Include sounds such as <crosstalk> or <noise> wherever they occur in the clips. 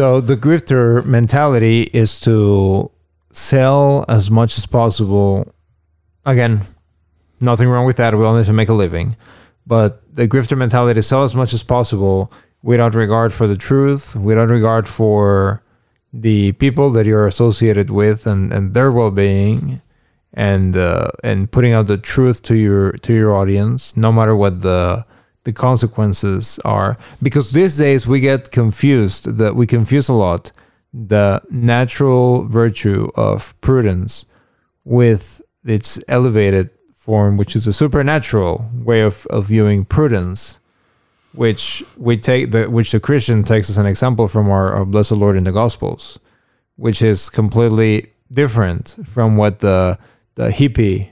So the grifter mentality is to sell as much as possible. Again, nothing wrong with that. We all need to make a living. But the grifter mentality is sell as much as possible without regard for the truth, without regard for the people that you're associated with and, and their well-being and uh, and putting out the truth to your to your audience no matter what the the consequences are. Because these days we get confused that we confuse a lot the natural virtue of prudence with its elevated form which is a supernatural way of, of viewing prudence which we take the which the christian takes as an example from our, our blessed lord in the gospels which is completely different from what the the hippie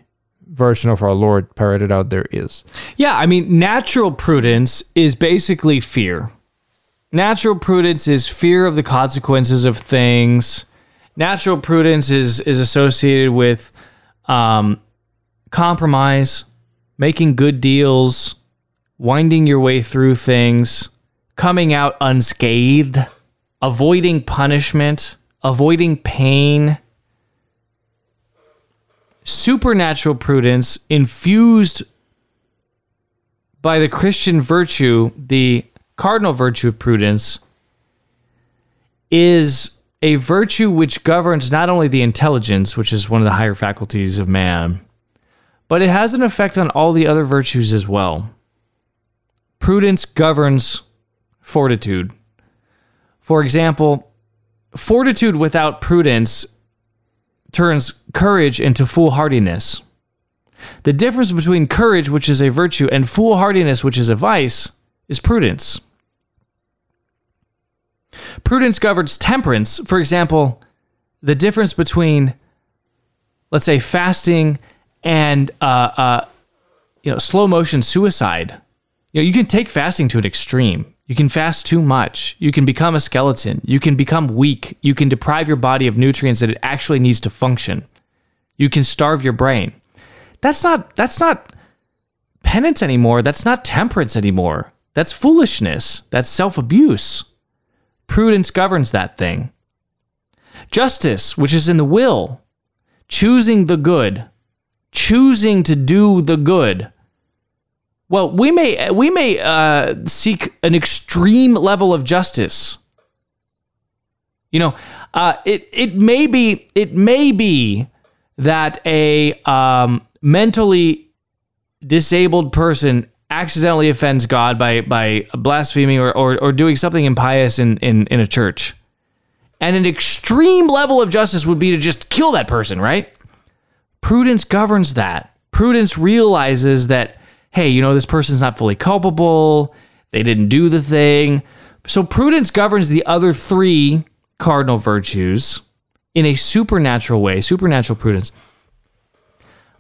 version of our Lord parroted out there is. Yeah, I mean, natural prudence is basically fear. Natural prudence is fear of the consequences of things. Natural prudence is is associated with um, compromise, making good deals, winding your way through things, coming out unscathed, avoiding punishment, avoiding pain supernatural prudence infused by the Christian virtue, the cardinal virtue of prudence, is a virtue which governs not only the intelligence, which is one of the higher faculties of man, but it has an effect on all the other virtues as well. Prudence governs fortitude. For example, fortitude without prudence turns courage into foolhardiness. The difference between courage, which is a virtue, and foolhardiness, which is a vice, is prudence. Prudence governs temperance. For example, the difference between, let's say, fasting and uh, uh, you know slow motion suicide. You know, you can take fasting to an extreme. You can fast too much. You can become a skeleton. You can become weak. You can deprive your body of nutrients that it actually needs to function. You can starve your brain. That's not that's not penance anymore. That's not temperance anymore. That's foolishness. That's self-abuse. Prudence governs that thing. Justice, which is in the will, choosing the good, choosing to do the good well, we may we may uh, seek an extreme level of justice. You know, uh, it it may be it may be that a um, mentally disabled person accidentally offends God by by blaspheming or, or, or doing something impious in, in, in a church. And an extreme level of justice would be to just kill that person, right? Prudence governs that. Prudence realizes that hey, you know, this person's not fully culpable. They didn't do the thing. So prudence governs the other three cardinal virtues in a supernatural way, supernatural prudence.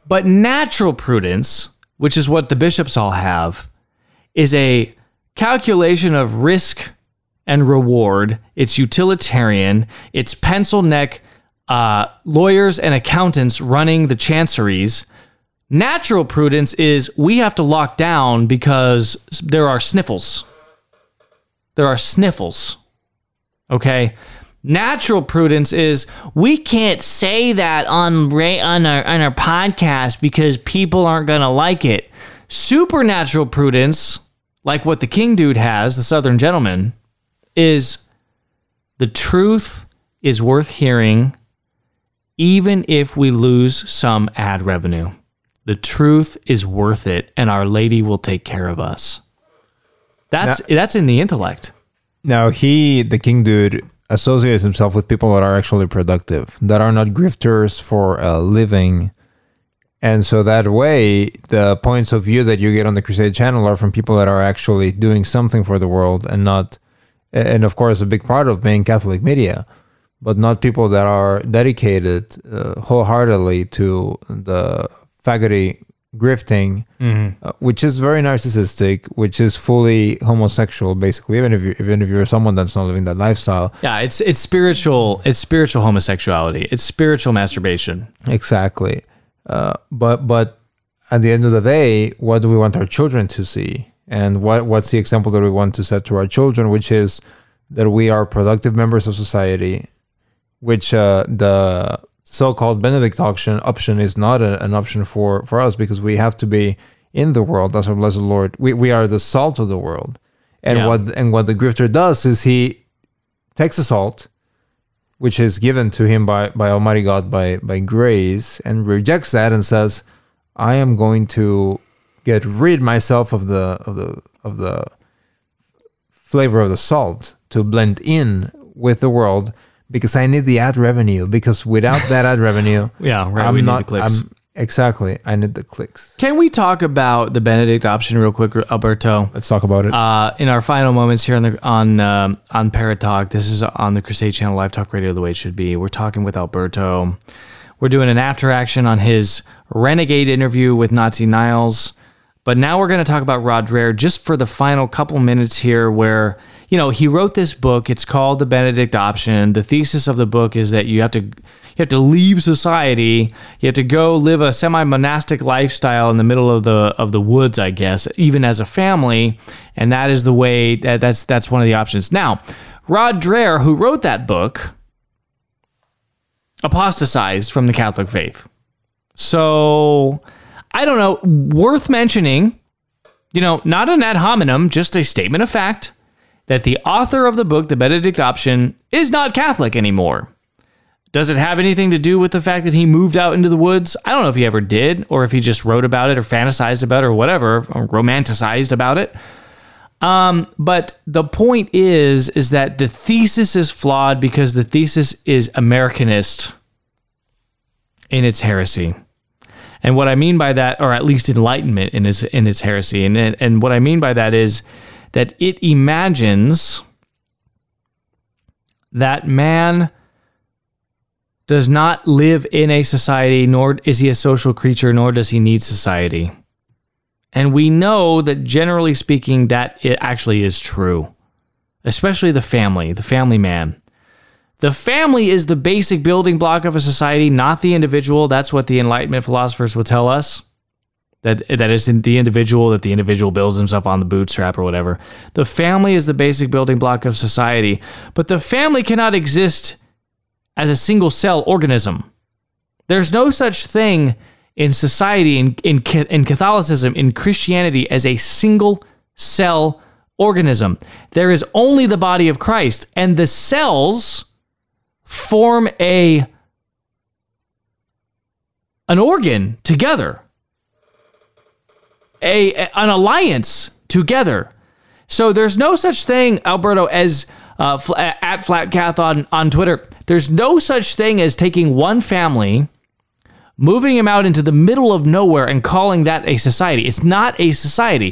But natural prudence, which is what the bishops all have, is a calculation of risk and reward. It's utilitarian. It's pencil neck uh, lawyers and accountants running the chanceries Natural prudence is we have to lock down because there are sniffles. There are sniffles. Okay? Natural prudence is we can't say that on on our on our podcast because people aren't going to like it. Supernatural prudence, like what the King dude has, the Southern gentleman, is the truth is worth hearing even if we lose some ad revenue. The truth is worth it, and Our Lady will take care of us. That's now, that's in the intellect. Now he, the king dude, associates himself with people that are actually productive, that are not grifters for a living. And so that way, the points of view that you get on the Crusade channel are from people that are actually doing something for the world and not, and of course, a big part of being Catholic media, but not people that are dedicated uh, wholeheartedly to the faggoty grifting, mm-hmm. uh, which is very narcissistic, which is fully homosexual, basically. Even if you even if you're someone that's not living that lifestyle. Yeah, it's it's spiritual. It's spiritual homosexuality. It's spiritual masturbation. Exactly. Uh, but but at the end of the day, what do we want our children to see? And what what's the example that we want to set to our children, which is that we are productive members of society, which uh, the so-called Benedict option option is not a, an option for for us because we have to be in the world as our blessed Lord. We we are the salt of the world, and Yeah. what and what the grifter does is he takes the salt, which is given to him by by Almighty God by by grace, and rejects that and says, "I am going to get rid myself of the of the of the flavor of the salt to blend in with the world." Because I need the ad revenue. Because without that ad revenue, <laughs> Yeah, right. I'm not. need the clicks. I'm, exactly. I need the clicks. Can we talk about the Benedict option real quick, Alberto? Let's talk about it. Uh, in our final moments here on the on um, on Parrott Talk, this is on the Crusade Channel Live Talk Radio, the way it should be. We're talking with Alberto. We're doing an after action on his renegade interview with Nazi Niles, but now we're going to talk about Rod Dreher just for the final couple minutes here, where you know he wrote this book. It's called The Benedict Option. The thesis of the book is that you have to you have to leave society. You have to go live a semi-monastic lifestyle in the middle of the of the woods, I guess, even as a family, and that is the way that that's that's one of the options. Now, Rod Dreher, who wrote that book, apostatized from the Catholic faith. So, I don't know, worth mentioning, you know, not an ad hominem, just a statement of fact that the author of the book, The Benedict Option, is not Catholic anymore. Does it have anything to do with the fact that he moved out into the woods? I don't know if he ever did, or if he just wrote about it, or fantasized about it, or whatever, or romanticized about it. Um, but the point is, is that the thesis is flawed because the thesis is Americanist in its heresy. And what I mean by that, or at least enlightenment in its in its heresy, and and what I mean by that is that it imagines that man does not live in a society, nor is he a social creature, nor does he need society. And we know that generally speaking, that it actually is true, especially the family, the family man. The family is the basic building block of a society, not the individual. That's what the Enlightenment philosophers will tell us. That that is in the individual, that the individual builds himself on the bootstrap or whatever. The family is the basic building block of society, but the family cannot exist as a single cell organism. There's no such thing in society, in, in, in Catholicism, in Christianity, as a single cell organism. There is only the body of Christ, and the cells form a an organ together, a an alliance together. So there's no such thing, Alberto, as uh, at Flat Cath on on Twitter. There's no such thing as taking one family, moving him out into the middle of nowhere, and calling that a society. It's not a society.